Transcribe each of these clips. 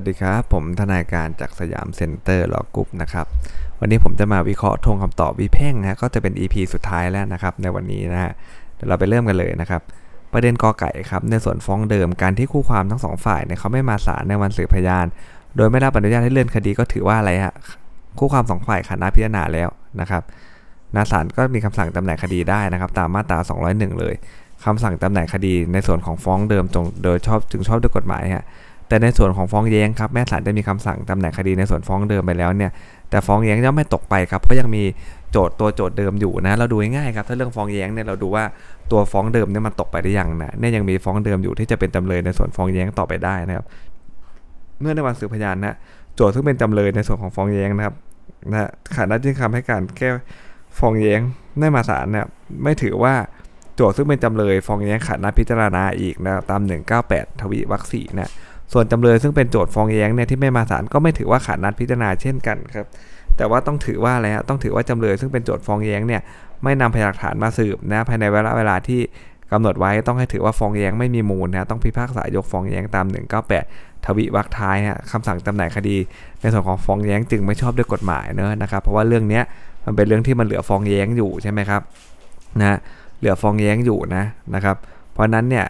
สวัสดีครับ ผมทนายการจาก Siam Center Law Group นะครับ วันนี้ผมจะมาวิเคราะห์ธงคำตอบวิแพ่งนะก็จะเป็น EP สุดท้ายแล้วนะครับ ในวันนี้นะฮะเดี๋ยวเราไปเริ่มกันเลยนะครับ ประเด็นกอไก่ครับ ในส่วนฟ้องเดิมการที่คู่ความทั้งสองฝ่ายเนี่ยเขาไม่มาศาลในวันสืบพยาน โดยไม่รับอนุญาตให้เลื่อนคดีก็ถือว่าอะไรฮะคู่ความสองฝ่ายขาดนัดพิจารณาแล้วนะครับนาศาลก็มีคำสั่งจำหน่ายคดีได้นะครับ ตามมาตรา 201 เลยคำสั่งจำหน่ายคดีในส่วนของฟ้องเดิมจงโดยชอบจึงชอบด้วยกฎหมายฮะ แต่ในส่วนของฟ้องแย้งครับแม่ศาลจะมีคำสั่งจำหน่ายคดีในส่วนฟ้องเดิมไปแล้วเนี่ยแต่ฟ้องแย้งย่อมไม่ตกไปครับเพราะยังมีโจทย์ตัวโจทย์เดิมอยู่นะเราดูง่ายๆครับถ้าเรื่องฟ้องแย้งเนี่ยเราดูว่าตัวฟ้องเดิมเนี่ยมันตกไปหรือยังนะเนี่ยยังมีฟ้องเดิมอยู่ที่จะเป็นจำเลยในส่วนฟ้องแย้งต่อไปได้นะครับเมื่อในวันสืบพยานนะโจทย์ซึ่งเป็นจำเลยในส่วนของฟ้องแย้งนะครับนะขาดนัดยื่นคำให้การแก้ฟ้องแย้งได้มาศาลเนี่ยไม่ถือว่าโจทย์ซึ่งเป็นจำเลยฟ้องแย้งขาดนัดพิจารณาอีกนะตาม 198 ทวีวรรคสี่นะ ส่วนจำเลยซึ่งเป็นโจทย์ฟ้องแย้งเนี่ยที่ไม่มาศาลก็ไม่ถือว่าขาดนัดพิจารณาเช่นกันครับ แต่ว่าต้องถือว่าอะไรฮะต้องถือว่าจำเลยซึ่งเป็นโจทย์ฟ้องแย้งเนี่ยไม่นำพยานหลักฐานมาสืบนะภายในเวลาเวลาที่กำหนดไว้ต้องให้ถือว่าฟ้องแย้งไม่มีมูลนะต้องพิพากษายกฟ้องแย้งตาม 198 ทวีวรรคท้ายฮะคำสั่งจำหน่ายคดี ในส่วนของฟ้องแย้งจึงไม่ชอบด้วยกฎหมายเนอะนะครับเพราะว่าเรื่องนี้มันเป็นเรื่องที่มันเหลือฟ้องแย้งอยู่ใช่ไหมครับนะเหลือฟ้องแย้งอยู่นะนะครับ เพราะนั้นเนี่ย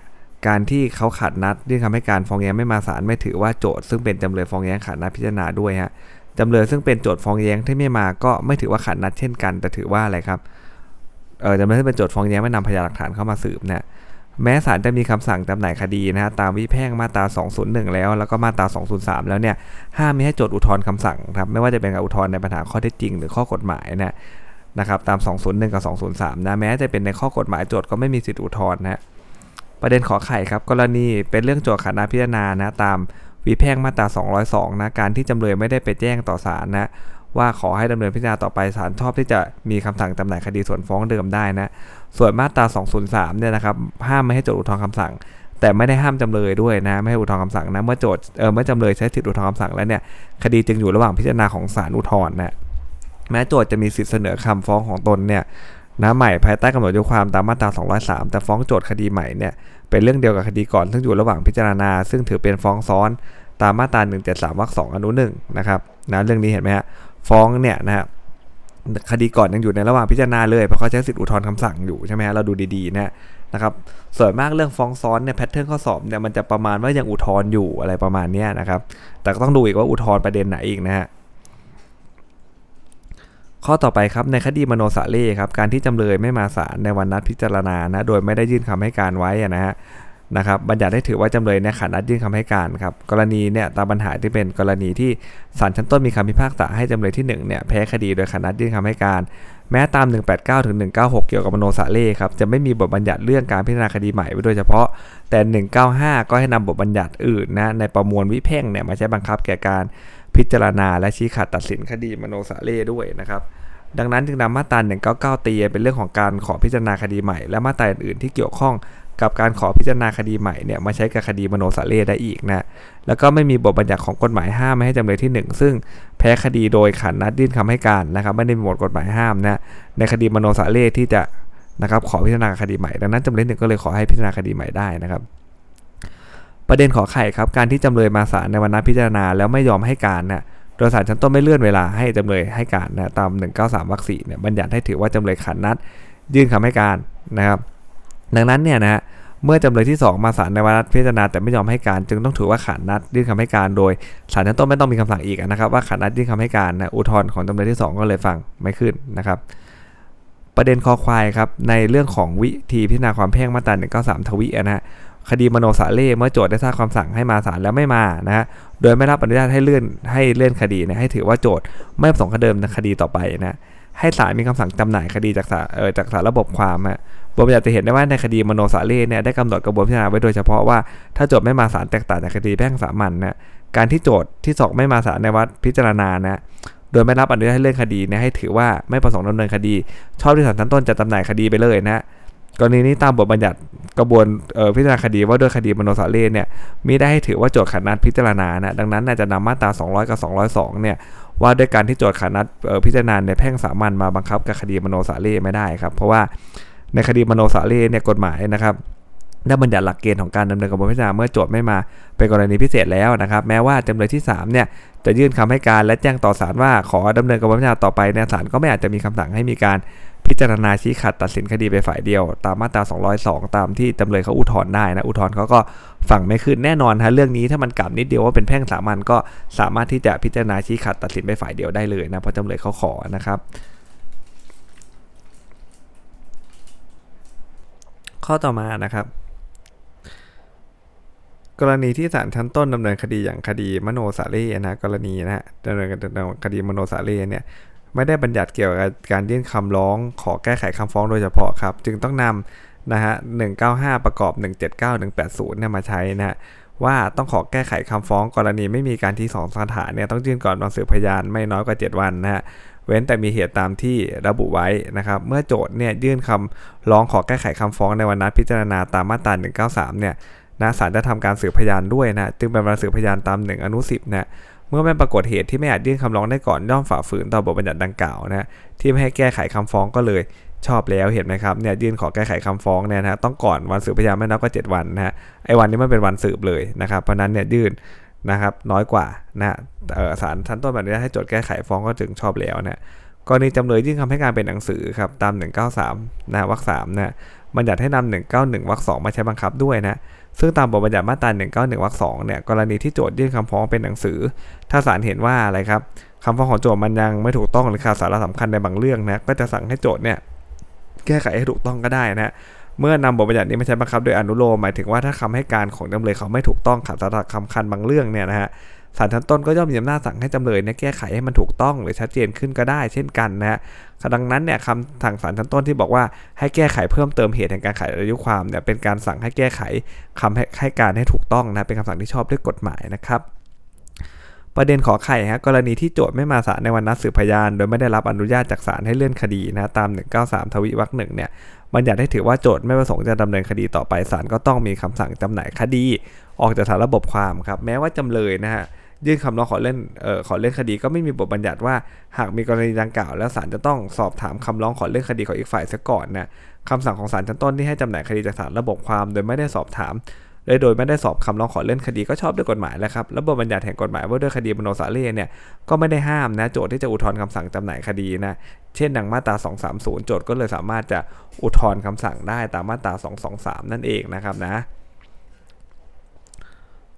การที่เขาขาดนัดยื่นคำให้การฟ้องแย้งไม่มาศาลไม่ถือว่าโจทย์ซึ่งเป็นจำเลยฟ้องแย้งขาดนัดพิจารณาด้วยฮะจำเลยซึ่งเป็นโจทย์ฟ้องแย้งที่ไม่มาก็ไม่ถือว่าขาดนัดเช่นกัน แต่ถือว่าอะไรครับเออจำเลยที่เป็นโจทย์ฟ้องแย้งไม่นำพยานหลักฐานเข้ามาสืบเนี่ยแม้ศาลจะมีคำสั่งจำหน่ายคดีนะฮะตามวิแพ่งมาตรา 201 แล้ว แล้วก็มาตรา 203 แล้วเนี่ยห้ามไม่ให้โจทย์อุทธรณ์คำสั่งครับไม่ว่าจะเป็นการอุทธรณ์ในปัญหาข้อเท็จจริงหรือข้อกฎหมายนะนะครับตาม 201 กับ 203 นะแม้จะเป็นในข้อกฎหมายโจทย์ก็ไม่มีสิทธิอุทธรณ์นะ ประเด็นขอไข่ครับกรณีเป็นเรื่องโจทย์ขาดนัดพิจารณานะตามวิแพ่งมาตรา 202 นะการที่จำเลยไม่ได้ไปแจ้งต่อศาลนะว่าขอให้ดำเนินพิจารณาต่อไปศาลชอบที่จะมีคำสั่งจำหน่ายคดีส่วนฟ้องเดิมได้นะส่วนมาตรา 203 เนี่ยนะครับห้ามไม่ให้โจทย์อุทธรณ์คำสั่ง แต่ไม่ได้ห้ามจำเลยด้วยนะไม่ให้อุทธรณ์คำสั่งนะเมื่อโจทย์เออเมื่อจำเลยใช้สิทธิอุทธรณ์คำสั่งแล้วเนี่ยคดีจึงอยู่ระหว่างพิจารณาของศาลอุทธรณ์นะแม้โจทย์จะมีสิทธิเสนอคำฟ้องของตนเนี่ย นะใหม่ภายใต้กำหนดยุความตามมาตรา 203 แต่ฟ้องโจทย์คดีใหม่เนี่ยเป็นเรื่องเดียวกับคดีก่อน ซึ่งอยู่ระหว่างพิจารณา ซึ่งถือเป็นฟ้องซ้อนตามมาตรา 173วรรค2อนุ1นะครับนะเรื่องนี้เห็นไหมฮะฟ้องเนี่ยนะฮะคดีก่อนยังอยู่ในระหว่างพิจารณาเลยเพราะเขาใช้สิทธิอุทธรณ์คำสั่งอยู่ใช่ไหมฮะเราดูดีๆนะนะครับส่วนมากเรื่องฟ้องซ้อนเนี่ยแพทเทิร์นข้อสอบเนี่ยมันจะประมาณว่ายังอุทธรณ์อยู่อะไรประมาณนี้นะครับแต่ก็ต้องดูอีกว่าอุทธรณ์ประเด็นไหนอีกนะฮะ ข้อต่อไปครับในคดีมโนสาเล่ครับการที่จำเลยไม่มาศาลในวันนัดพิจารณานะโดยไม่ได้ยื่นคำให้การไว้นะฮะนะครับบัญญัติให้ถือว่าจำเลยเนี่ยขาดนัดยื่นคำให้การครับกรณีเนี่ยตามปัญหาที่เป็นกรณีที่ศาลชั้นต้นมีคำพิพากษาให้จำเลยที่1เนี่ยแพ้คดีโดยขาดนัดยื่นคำให้การ แม้ตาม 189ถึง196 เกี่ยวกับมโนสาเล่ครับจะไม่มีบทบัญญัติเรื่องการพิจารณาคดีใหม่ไว้โดยเฉพาะ แต่ 195 ก็ให้นำบทบัญญัติอื่นนะในประมวลวิเพ่งเนี่ยมาใช้บังคับแก่การ พิจารณาและชี้ขาดตัดสินคดีมโนสาเล่ด้วยนะครับดังนั้นจึงนำมาตรา199 ตีเป็นเรื่องของการขอพิจารณาคดีใหม่ และมาตราอื่นๆที่เกี่ยวข้องกับการขอพิจารณาคดีใหม่เนี่ยมาใช้กับคดีมโนสาเล่ได้อีกนะ แล้วก็ไม่มีบทบัญญัติของกฎหมายห้ามไม่ให้จำเลยที่ 1 ซึ่งแพ้คดีโดยขันนัดยื่นคำให้การนะครับ ไม่ได้มีบทกฎหมายห้ามนะในคดีมโนสาเล่ที่จะนะครับขอพิจารณาคดีใหม่ ดังนั้นจำเลยหนึ่งก็เลยขอให้พิจารณาคดีใหม่ได้นะครับ ประเด็นขอไข่ครับการที่จำเลยมาศาลในวันนัดพิจารณาแล้วไม่ยอมให้การนะโดยศาลชั้นต้นไม่เลื่อนเวลาให้จำเลยให้การนะตาม 193วรรคสี่เนี่ยบัญญัติให้ถือว่าจำเลยขันนัด ยื่นคำให้การนะครับ ดังนั้นเนี่ยนะฮะเมื่อจำเลยที่ 2 มาศาลในวันนัดพิจารณาแต่ไม่ยอมให้การ จึงต้องถือว่าขาดนัดยื่นคำให้การโดยศาลชั้นต้นไม่ต้องมีคำสั่งอีกนะครับว่าขาดนัดยื่นคำให้การนะอุทธรณ์ของจำเลยที่ 2 ก็เลยฟังไม่ขึ้นนะครับ ประเด็นคอควายครับในเรื่องของวิธีพิจารณาความแพ่งมาตรา193ทวีนะฮะ คดีมโนสาเล่เมื่อโจทย์ได้ทราบคำสั่งให้มาศาลแล้วไม่มานะฮะโดยไม่รับอนุญาตให้เลื่อนให้เลื่อนคดีนะให้ถือว่าโจทย์ไม่ประสงค์เดิมคดีต่อไปนะให้ศาลมีคำสั่งจำหน่ายคดีจากศาลเออจากศาลระบบความฮะบทบัญญัติจะเห็นได้ว่าในคดีมโนสาเล่เนี่ยได้กำหนดกระบวนพิจารณาไว้โดยเฉพาะว่าถ้าโจทย์ไม่มาศาลแตกต่างจากคดีแพ่งสามัญนะการที่โจทย์ที่สองไม่มาศาลในวัดพิจารณานะโดยไม่รับอนุญาตให้เลื่อนคดีเนี่ยให้ถือว่าไม่ประสงค์ดำเนินคดี ชอบที่ศาลชั้นต้นจะจำหน่ายคดีไปเลยนะกรณีนี้ตามบทบัญญัติ กระบวนพิจารณาคดีว่าด้วยคดีมโนสาเล่เนี่ยมีได้ให้ถือว่าโจทย์ขัดนัดพิจารณานะดังนั้นจะนำมาตรา 200 กับ 202 เนี่ยว่าด้วยการที่โจทย์ขัดนัดพิจารณาในแพ่งสามัญมาบังคับกับคดีมโนสาเล่ไม่ได้ครับ เพราะว่าในคดีมโนสาเล่เนี่ยกฎหมายนะครับได้บัญญัติหลักเกณฑ์ของการดำเนินกระบวนการพิจารณาเมื่อโจทย์ไม่มาเป็นกรณีพิเศษแล้วนะครับ แม้ว่าจำเลยที่3เนี่ยจะยื่นคำให้การและแจ้งต่อศาลว่าขอดำเนินกระบวนการพิจารณาต่อไปเนี่ยศาลก็ไม่อาจจะมีคำสั่งให้มีการ พิจารณาชี้ขัดตัดสินคดีไปฝ่ายเดียว ตามมาตรา 202 ตามที่จำเลยเขาอุทธรณ์ได้นะอุทธรณ์เขาก็ฝั่งไม่ขึ้นแน่นอนฮะเรื่องนี้ถ้ามันกลับนิดเดียวว่าเป็นแพ่งสามัญก็สามารถที่จะพิจารณาชี้ขัดตัดสินไปฝ่ายเดียวได้เลยนะเพราะจำเลยเขาขอนะครับ ข้อต่อมานะครับกรณีที่ศาลชั้นต้นดำเนินคดีอย่างคดีมโนสาเร่นะกรณีนะฮะดำเนินคดีมโนสาเร่เนี่ย ไม่ได้บัญญัติเกี่ยวกับการยื่นคำร้อง ขอแก้ไขคำฟ้องโดยเฉพาะครับ จึงต้องนำนะฮะ195 ประกอบ 179 180เนี่ยมาใช้นะฮะว่าต้องขอแก้ไขคำฟ้องกรณีไม่มีการที่สองสถานเนี่ยต้องยื่นก่อนวันสืบพยานไม่น้อยกว่า 7 วันนะฮะเว้นแต่มีเหตุตามที่ระบุไว้นะครับ เมื่อโจทย์เนี่ยยื่นคำร้องขอแก้ไขคำฟ้องในวันนัดพิจารณาตามมาตรา 193 เนี่ยนะศาลจะทำการสืบพยานด้วยนะจึงเป็นวันสืบพยานตาม 1 อนุ10นะ เมื่อไม่ปรากฏเหตุที่ไม่อาจยื่นคำร้องได้ก่อนย่อมฝ่าฝืนต่อบทบัญญัติดังกล่าวนะที่ไม่ให้แก้ไขคำฟ้องก็เลยชอบแล้วเห็นไหมครับเนี่ยยื่นขอแก้ไขคำฟ้องเนี่ยนะต้องก่อนวันสืบพยานไม่นับก็ 7 วันนะฮะไอ้วันนี้มันเป็นวันสืบเลยนะครับเพราะนั้นเนี่ยยื่นนะครับน้อยกว่านะศาลชั้นต้นแบบนี้ให้โจทย์แก้ไขฟ้องก็จึงชอบแล้วนะกรณีจำเลยยื่นคำให้การเป็นหนังสือครับตาม 193นะวรรคสามนะบัญญัติให้นำ191วรรคสองมาใช้บังคับด้วยนะ ซึ่งตามบทบัญญัติมาตรา191วรรคสองเนี่ยกรณีที่โจทยื่นคำฟ้องเป็นหนังสือ ถ้าศาลเห็นว่าอะไรครับคำฟ้องของโจทมันยังไม่ถูกต้องหรือขาดสาระสำคัญในบางเรื่องนะก็จะสั่งให้โจทย์เนี่ยแก้ไขให้ถูกต้องก็ได้นะเมื่อนำบทบัญญัตินี้มาใช้บังคับโดยอนุโลมหมายถึงว่าถ้าคำให้การของจำเลยเขาไม่ถูกต้องขาดสาระสำคัญบางเรื่องเนี่ยนะฮะ ศาลชั้นต้นก็ย่อมมีอำนาจสั่งให้จำเลยเนี่ยแก้ไขให้มันถูกต้องหรือชัดเจนขึ้นก็ได้ เช่นกันนะฮะดังนั้นเนี่ยคำทางศาลชั้นต้นที่บอกว่าให้แก้ไขเพิ่มเติมเหตุแห่งการขายอายุความเนี่ยเป็นการสั่งให้แก้ไขคำให้ให้การให้ถูกต้องนะเป็นคำสั่งที่ชอบด้วยกฎหมายนะครับประเด็นขอไข่ฮะกรณีที่โจทย์ไม่มาศาลในวันนัดสืบพยาน โดยไม่ได้รับอนุญาตจากศาลให้เลื่อนคดีนะตาม 193 ทวีวรรคหนึ่งเนี่ยบัญญัติให้ถือว่าโจทย์ไม่ประสงค์จะดำเนินคดีต่อไปศาลก็ต้องมีคำสั่งจำหน่ายคดี ออกจากฐานระบบความครับแม้ว่าจำเลยนะฮะ ยื่นคำร้องขอเล่นเอ่อขอเล่นคดีก็ไม่มีบทบัญญัติว่า หากมีกรณีดังกล่าว แล้วศาลจะต้องสอบถามคำร้องขอเล่นคดีของอีกฝ่ายซะก่อนนะคำสั่งของศาลชั้นต้นที่ให้จำหน่ายคดีจากศาลระบบความโดยไม่ได้สอบถามและโดยไม่ได้สอบคำร้องขอเล่นคดีก็ชอบด้วยกฎหมายแล้วครับระบบบัญญัติแห่งกฎหมายว่าด้วยคดีมโนสาเร่เนี่ยก็ไม่ได้ห้ามนะโจทย์ที่จะอุทธรณ์คำสั่งจำหน่ายคดีนะเช่นดังมาตรา 230 โจทย์ก็เลยสามารถจะอุทธรณ์คำสั่งได้ตามมาตรา 223 นั่นเองนะครับนะ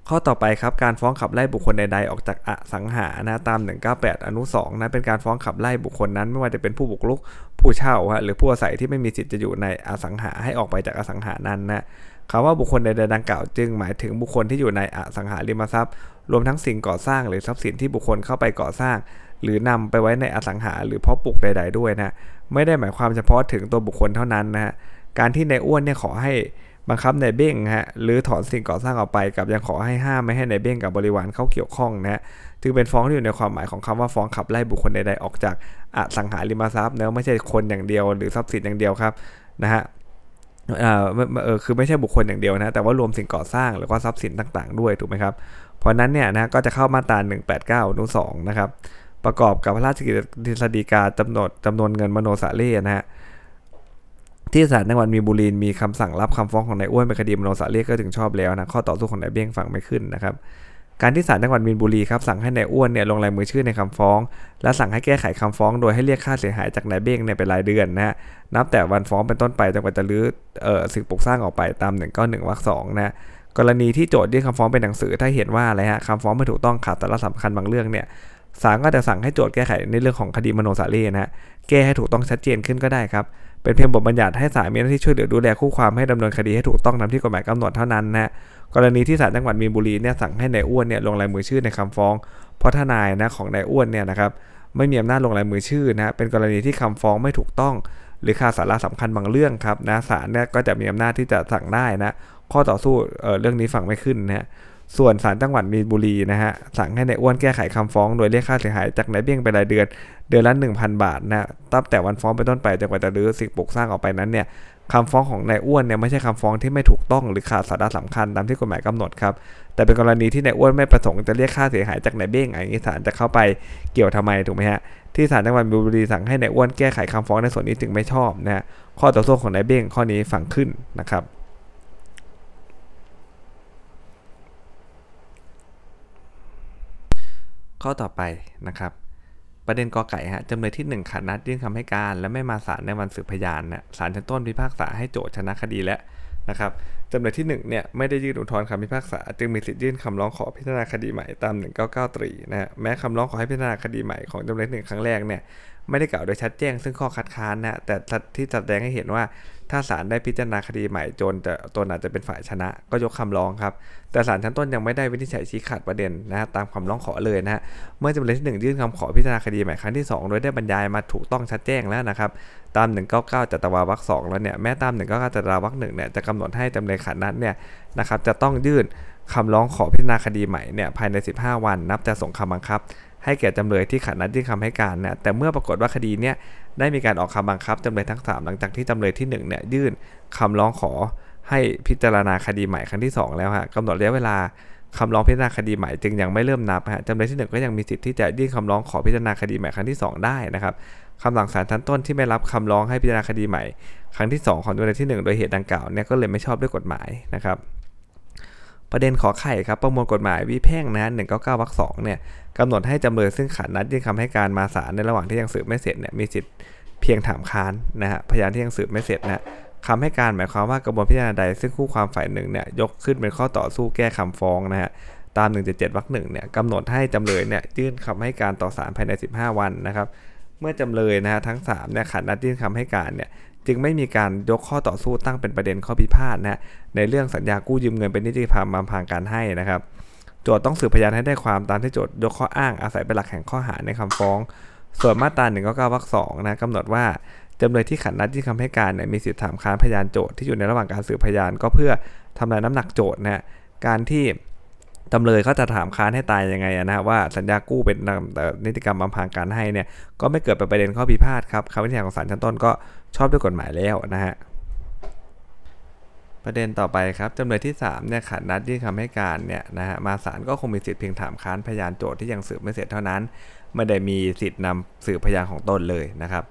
ข้อต่อไปครับการฟ้องขับไล่บุคคลใดๆออกจากอสังหานะตาม 198 อนุ2นะเป็นการฟ้องขับไล่บุคคลนั้น ไม่ว่าจะเป็นผู้บุกรุกผู้เช่าฮะหรือผู้อาศัยที่ไม่มีสิทธิ์จะอยู่ในอสังหาให้ออกไปจากอสังหานั้นนะคำว่าบุคคลใดๆดังกล่าวจึงหมายถึงบุคคลที่อยู่ในอสังหาริมทรัพย์ รวมทั้งสิ่งก่อสร้างหรือทรัพย์สินที่บุคคลเข้าไปก่อสร้าง หรือนำไปไว้ในอสังหาหรือเพาะปลูกใด ๆด้วยนะไม่ได้หมายความเฉพาะถึงตัวบุคคลเท่านั้นนะฮะการที่ในอ้วนเนี่ยขอให้ บังคับในเบ้งฮะหรือถอนสิ่งก่อสร้างออกไปกับยังขอให้ห้ามไม่ให้ในเบ้งกับบริวารเข้าเกี่ยวข้องนะจึงเป็นฟ้องที่อยู่ในความหมายของคำว่าฟ้องขับไล่บุคคลใดๆออกจากอสังหาริมทรัพย์เนะไม่ใช่คนอย่างเดียว หรือทรัพย์สินอย่างเดียวครับนะฮะเออคือไม่ใช่บุคคลอย่างเดียวนะแต่ว่ารวมสิ่งก่อสร้างแล้วก็ทรัพย์สินต่างๆ ด้วยถูกไหมครับเพราะนั้นเนี่ยนะก็จะเข้ามาตรา189อนุ2นะครับประกอบกับพระราชกิจสีกาจำนวนจำนวนเงินมโนสาเล่นะฮะ ที่ศาลจังหวัดมีบุรีมีคำสั่งรับคำฟ้องของนายอ้วนเป็นคดีมโนสาเรียกก็ถึงชอบแล้วนะข้อต่อสู้ของนายเบี้ยงฟังไม่ขึ้นนะครับการที่ศาลจังหวัดมีนบุรีครับสั่งให้นายอ้วนเนี่ยลงลายมือชื่อในคำฟ้อง และสั่งให้แก้ไขคำฟ้องโดยให้เรียกค่าเสียหายจากนายเบ้งเนี่ยเป็นรายเดือนนะฮะนับแต่วันฟ้องเป็นต้นไปจนกว่าจะรื้อเอ่อสิ่งปลูกสร้างออกไปตาม1นึ่งก็หนึ่งวรรคสองนะกรณีที่โจทยื่นคำฟ้องเป็นหนังสือถ้าเห็นว่าอะไรฮะคำฟ้องไม่ถูกต้องขาดสาระสำคัญบางเรื่องเนี่ยศาลก็จะสั่งให้โจทย์แก้ไขในเรื่องของคดีมโนสาเรนะฮะแก้ให้ถูกต้องชัดเจนขึ้นก็ได้ครับ เป็นเพียงบทบัญญัติให้ศาลมีหน้าที่ช่วยเหลือดูแลคู่ความให้ดำเนินคดีให้ถูกต้องตามที่กฎหมายกำหนดเท่านั้นนะกรณีที่ศาลจังหวัดมีนบุรีเนี่ยสั่งให้นายอ้วนเนี่ยลงลายมือชื่อในคำฟ้อง เพราะทนายนะของนายอ้วนเนี่ยนะครับไม่มีอำนาจลงลายมือชื่อนะเป็นกรณีที่คำฟ้องไม่ถูกต้อง หรือขาดสาระสำคัญบางเรื่องครับนะศาลเนี่ยก็จะมีอำนาจที่จะสั่งได้นะข้อต่อสู้เเรื่องนี้ฟังไม่ขึ้นนะ ส่วนศาลจังหวัดมีนบุรีนะฮะสั่งให้ในอ้วนแก้ไขคำฟ้องโดยเรียกค่าเสียหายจากนายเบี้ยงเป็นรายเดือน เดือนละ 1,000 บาทนะตั้งแต่วันฟ้องเป็นต้นไปจนกว่าจะรื้อสิ่งปลูกสร้างออกไปนั้นเนี่ยคำฟ้องของนายอ้วนเนี่ยไม่ใช่คำฟ้องที่ไม่ถูกต้องหรือขาดสาระสำคัญตามที่กฎหมายกำหนดครับแต่เป็นกรณีที่นายอ้วนไม่ประสงค์จะเรียกค่าเสียหายจากนายเบ้งอย่างนี้ศาลจะเข้าไปเกี่ยวทำไมถูกไหมฮะที่ศาลจังหวัดมีนบุรีสั่งให้นายอ้วนแก้ไขคำฟ้องในส่วนนี้จึงไม่ชอบนะข้อต่อสู้ของนายเบ้งข้อนี้ฝังขึ้นนะครับ ข้อต่อไปนะครับ ประเด็นกอไก่ฮะจำเลยที่ 1ขัดนัดยื่นคำให้การ และไม่มาศาลในวันสืบพยานนะศาลชั้นต้นพิพากษาให้โจทชนะคดีแล้วนะครับจำเลยที่1เนี่ยไม่ได้ยื่นอุทธรณ์คำพิพากษา จึงมีสิทธิ์ยื่นคำร้องขอพิจารณาคดีใหม่ตาม 199ตรีนะฮะแม้คำร้องขอให้พิจารณาคดีใหม่ของจำเลยหนึ่งครั้งแรกเนี่ยไม่ได้กล่าวโดยชัดแจ้งซึ่งข้อคัดค้านนะแต่ที่แสดงให้เห็นว่าถ้าศาลได้พิจารณาคดีใหม่จนจะตนอาจจะเป็นฝ่ายชนะ ก็ยกคำร้องครับ แต่ศาลชั้นต้นยังไม่ได้วินิจฉัยชี้ขาดประเด็นนะฮะตามคำร้องขอเลยนะฮะเมื่อจำเลยที่1ยื่นคำขอพิจารณาคดีใหม่ครั้งที่ 2 โดยได้บรรยายมาถูกต้องชัดแจ้งแล้วนะครับ ตาม 199จัตวาวักสองแล้วเนี่ยแม้ตาม 199จัตวาวักหนึ่งเนี่ยจะกำหนดให้จำเลยขัดนัดเนี่ยนะครับจะต้องยื่นคำร้องขอพิจารณาคดีใหม่เนี่ยภายใน 15 วันนับจะส่งคำบังคับ ให้แก่จำเลยที่ขัดนัดยื่นคำให้การเนี่ยแต่เมื่อปรากฏว่าคดีเนี่ยได้มีการออกคำบังคับจำเลยทั้ง 3 หลังจากที่จำเลยที่1เนี่ยยื่นคำร้องขอให้พิจารณาคดีใหม่ครั้งที่ 2 แล้วฮะกำหนดระยะเวลาคำร้องพิจารณาคดีใหม่จึงยังไม่เริ่มนับฮะจำเลยที่ 1 ก็ยังมีสิทธิ์ที่จะยื่นคำร้องขอพิจารณาคดีใหม่ครั้งที่ 2 ได้นะครับคำสั่งศาลชั้นต้นที่ไม่รับคำร้องให้พิจารณาคดีใหม่ ครั้งที่ 2 ของจำเลยที่ 1 โดยเหตุดังกล่าวเนี่ยก็เลยไม่ชอบด้วยกฎหมายนะครับ ประเด็นขอไข่ครับประมวลกฎหมายวิแพ่งนะหนึ่งเก้าเก้าวรรคสองเนี่ยกำหนดให้จำเลยซึ่งขัดนัดยื่นคำให้การมาศาลในระหว่างที่ยังสืบไม่เสร็จเนี่ยมีสิทธิ์เพียงถามค้านนะฮะพยานที่ยังสืบไม่เสร็จนะคำให้การหมายความว่ากระบวนพิจารณาใด ซึ่งคู่ความฝ่ายหนึ่งเนี่ยยกขึ้นเป็นข้อต่อสู้แก้คำฟ้องนะฮะตาม 177วรรคหนึ่งเนี่ยกำหนดให้จำเลยเนี่ยยื่นคำให้การต่อศาลภายใน 15 วันนะครับเมื่อจำเลยนะฮะทั้ง3เนี่ยขัดนัดยื่นคำให้การเนี่ย จึงไม่มีการยกข้อต่อสู้ตั้งเป็นประเด็นข้อพิพาทนะในเรื่องสัญญากู้ยืมเงินเป็นนิติธรรมมาพางการให้นะครับ โจทย์ต้องสืบพยานให้ได้ความตามที่โจทย์ยกข้ออ้างอาศัยเป็นหลักแห่งข้อหาในคำฟ้อง ส่วนมาตรา1ก็9วรรคสองนะกำหนดว่าจำเลยที่ขัดนัดยื่คำให้การเนี่ยมีสิทธิถามค้านพยานโจทย์ที่อยู่ในระหว่างการสืบพยานก็เพื่อทำลายน้ำหนักโจทย์นะการที่จำเลยเขาจะถามค้านให้ตายยังไงนะว่าสัญญากู้เป็นนิติกรรมบำพางการให้เนี่ยก็ไม่เกิดเป็นประเด็นข้อพิพาทครับคำวินิจฉัยของศาลชั้นต้นก็ ชอบด้วยกฎหมายแล้วนะฮะประเด็นต่อไปครับจำเลยที่3เนี่ยขัดนัดยื่นคำให้การเนี่ยนะฮะมาศาลก็คงมีสิทธิ์เพียงถามค้านพยานโจทย์ที่ยังสืบไม่เสร็จเท่านั้น ไม่ได้มีสิทธิ์นำสืบพยานของตนเลยนะครับ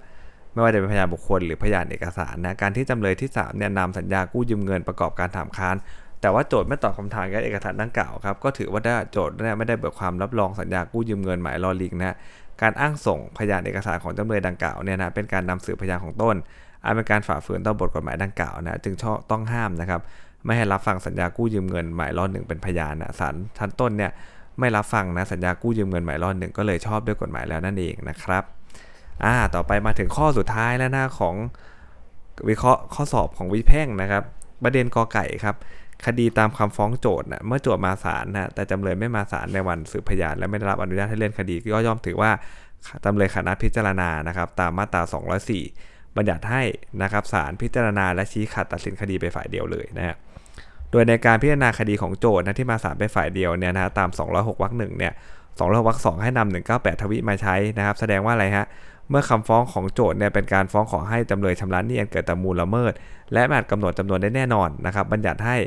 ไม่ว่าจะเป็นพยานบุคคลหรือพยานเอกสารนะการที่จำเลยที่3เนี่ยนำสัญญากู้ยืมเงินประกอบการถามค้าน แต่ว่าโจทย์ไม่ตอบคำถามแก่เอกสารดังกล่าวครับก็ถือว่าได้โจทย์เนี่ยไม่ได้เบิกความรับรองสัญญากู้ยืมเงินหมายลอลิงนะการอ้างส่งพยานเอกสารของจำเลยดังกล่าวเนี่ยนะเป็นการนำสืบพยานของต้นอาจเป็นการฝ่าฝืนต่อบทกฎหมายดังกล่าวนะจึงชอบต้องห้ามนะครับไม่ให้รับฟังสัญญากู้ยืมเงินหมายรอหนึ่งเป็นพยานนะศาลชั้นต้นเนี่ยไม่รับฟังนะสัญญากู้ยืมเงินหมายรอหนึ่งก็เลยชอบด้วยกฎหมายแล้วนั่นเองนะครับอ่าต่อไปมาถึงข้อสุดท้ายแล้วนะของวิเคราะห์ข้อสอบของวิแพ่งนะครับ ประเด็นกอไก่ครับ คดีตามคำฟ้องโจทย์นะเมื่อโจทย์มาศาลนะแต่จำเลยไม่มาศาลในวันสืบพยาน และไม่ได้รับอนุญาตให้เล่นคดีก็ย่อมถือว่าจำเลยขนัดพิจารณานะครับ ตามมาตรา 204 บัญญัติให้นะครับศาลพิจารณาและชี้ขาดตัดสินคดีไปฝ่ายเดียวเลยนะฮะโดยในการพิจารณาคดีของโจทย์นะที่มาศาลไปฝ่ายเดียวเนี่ยนะตาม 206วรรคหนึ่งเนี่ย206วรรคสองให้นำ198 ทวิมาใช้นะครับ แสดงว่าอะไรฮะเมื่อคำฟ้องของโจทย์เนี่ยเป็นการฟ้องขอให้จำเลยชำระหนี้อันเกิดแต่มูลละเมิด และอาจกำหนดจำนวนได้แน่นอนนะครับ บัญญัติให้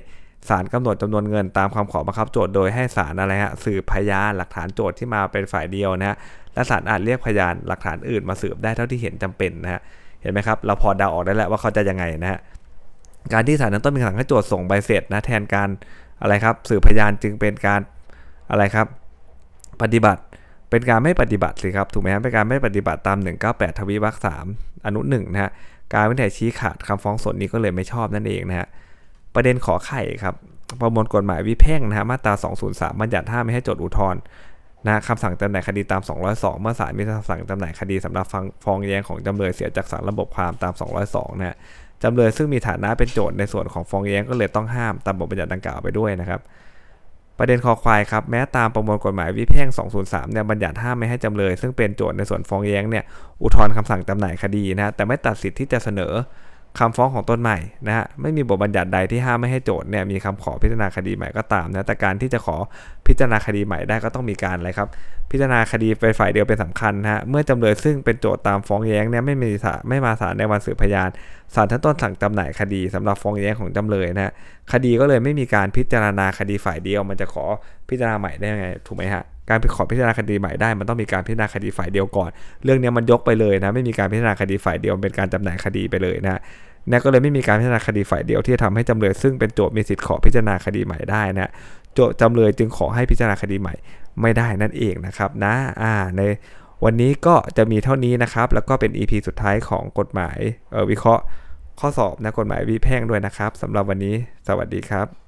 ศาลกำหนดจำนวนเงินตามคำขอบังคับโจทย์โดยให้ศาลอะไรฮะสืบพยานหลักฐานโจทย์ที่มาเป็นฝ่ายเดียวนะฮะและศาลอาจเรียกพยานหลักฐานอื่นมาสืบได้เท่าที่เห็นจำเป็นนะฮะเห็นไหมครับ เราพอเดาออกได้แล้วว่าเขาจะยังไงนะฮะการที่ศาลนั้นต้องมีคำสั่งให้โจทย์ส่งใบเสร็จนะแทนการอะไรครับสืบพยานจึงเป็นการอะไรครับ ปฏิบัติเป็นการไม่ปฏิบัติสิครับถูกไหมครับเป็นการไม่ปฏิบัติตาม 198 ทวีวรรคสามอนุหนึ่งนะฮะการวินิจฉัยชี้ขาดคำฟ้องส่วนนี้ก็เลยไม่ชอบนั่นเองนะฮะ ประเด็นขอไข่ครับประมวลกฎหมายวิเพ่งนะฮะมาตรา 203 บัญญัติห้ามไม่ให้โจทย์อุทธรณ์นะคำสั่งจำหน่ายคดีตาม 202 เมื่อศาลมีคำสั่งจำหน่ายคดีสำหรับฟังฟ้องแย้งของจำเลยเสียจากสารระบบความตาม 202นะฮะจำเลยซึ่งมีฐานะเป็นโจทย์ในส่วนของฟ้องแย้งก็เลยต้องห้ามตามบทบัญญัติดังกล่าวไปด้วยนะครับ ประเด็นคอควายครับแม้ตามประมวลกฎหมายวิเพ่ง 203 เนี่ยบัญญัติห้ามไม่ให้จำเลย ซึ่งเป็นโจทย์ในส่วนฟ้องแย้งเนี่ยอุทธรณ์คำสั่งจำหน่ายคดีนะแต่ไม่ตัดสิทธิ์ที่จะเสนอ คำฟ้องของต้นใหม่นะฮะไม่มีบทบัญญัติใดที่ห้ามไม่ให้โจทย์เนี่ยมีคำขอพิจารณาคดีใหม่ก็ตามนะแต่การที่จะขอพิจารณาคดีใหม่ได้ก็ต้องมีการอะไรครับ พิจารณาคดีไปฝ่ายเดียวเป็นสำคัญนะฮะเมื่อจำเลยซึ่งเป็นโจทย์ตามฟ้องแย้งเนี่ยไม่มีสาไม่มาศาลในวันสืบพยานศาลชั้นต้นสั่งจำหน่ายคดีสำหรับฟ้องแย้งของจำเลยนะฮะคดีก็เลยไม่มีการพิจารณาคดีฝ่ายเดียว มันจะขอพิจารณาใหม่ได้ยังไงถูกไหมฮะ การไปขอพิจารณาคดีใหม่ได้ มันต้องมีการพิจารณาคดีฝ่ายเดียวก่อน เรื่องนี้มันยกไปเลยนะ ไม่มีการพิจารณาคดีฝ่ายเดียวเป็นการจำหน่ายคดีไปเลยนะนะก็เลยไม่มีการพิจารณาคดีฝ่ายเดียวที่จะทำให้จำเลย ซึ่งเป็นโจทย์มีสิทธิ์ขอพิจารณาคดีใหม่ได้นะโจทย์จำเลยจึงขอให้พิจารณาคดีใหม่ไม่ได้นั่นเองนะครับนะอ่าในวันนี้ก็จะมีเท่านี้นะครับ แล้วก็เป็น EP สุดท้ายของกฎหมายออวิเคราะห์ข้อสอบนะกฎหมายวิแพ่งด้วยนะครับสำหรับวันนี้ สวัสดีครับ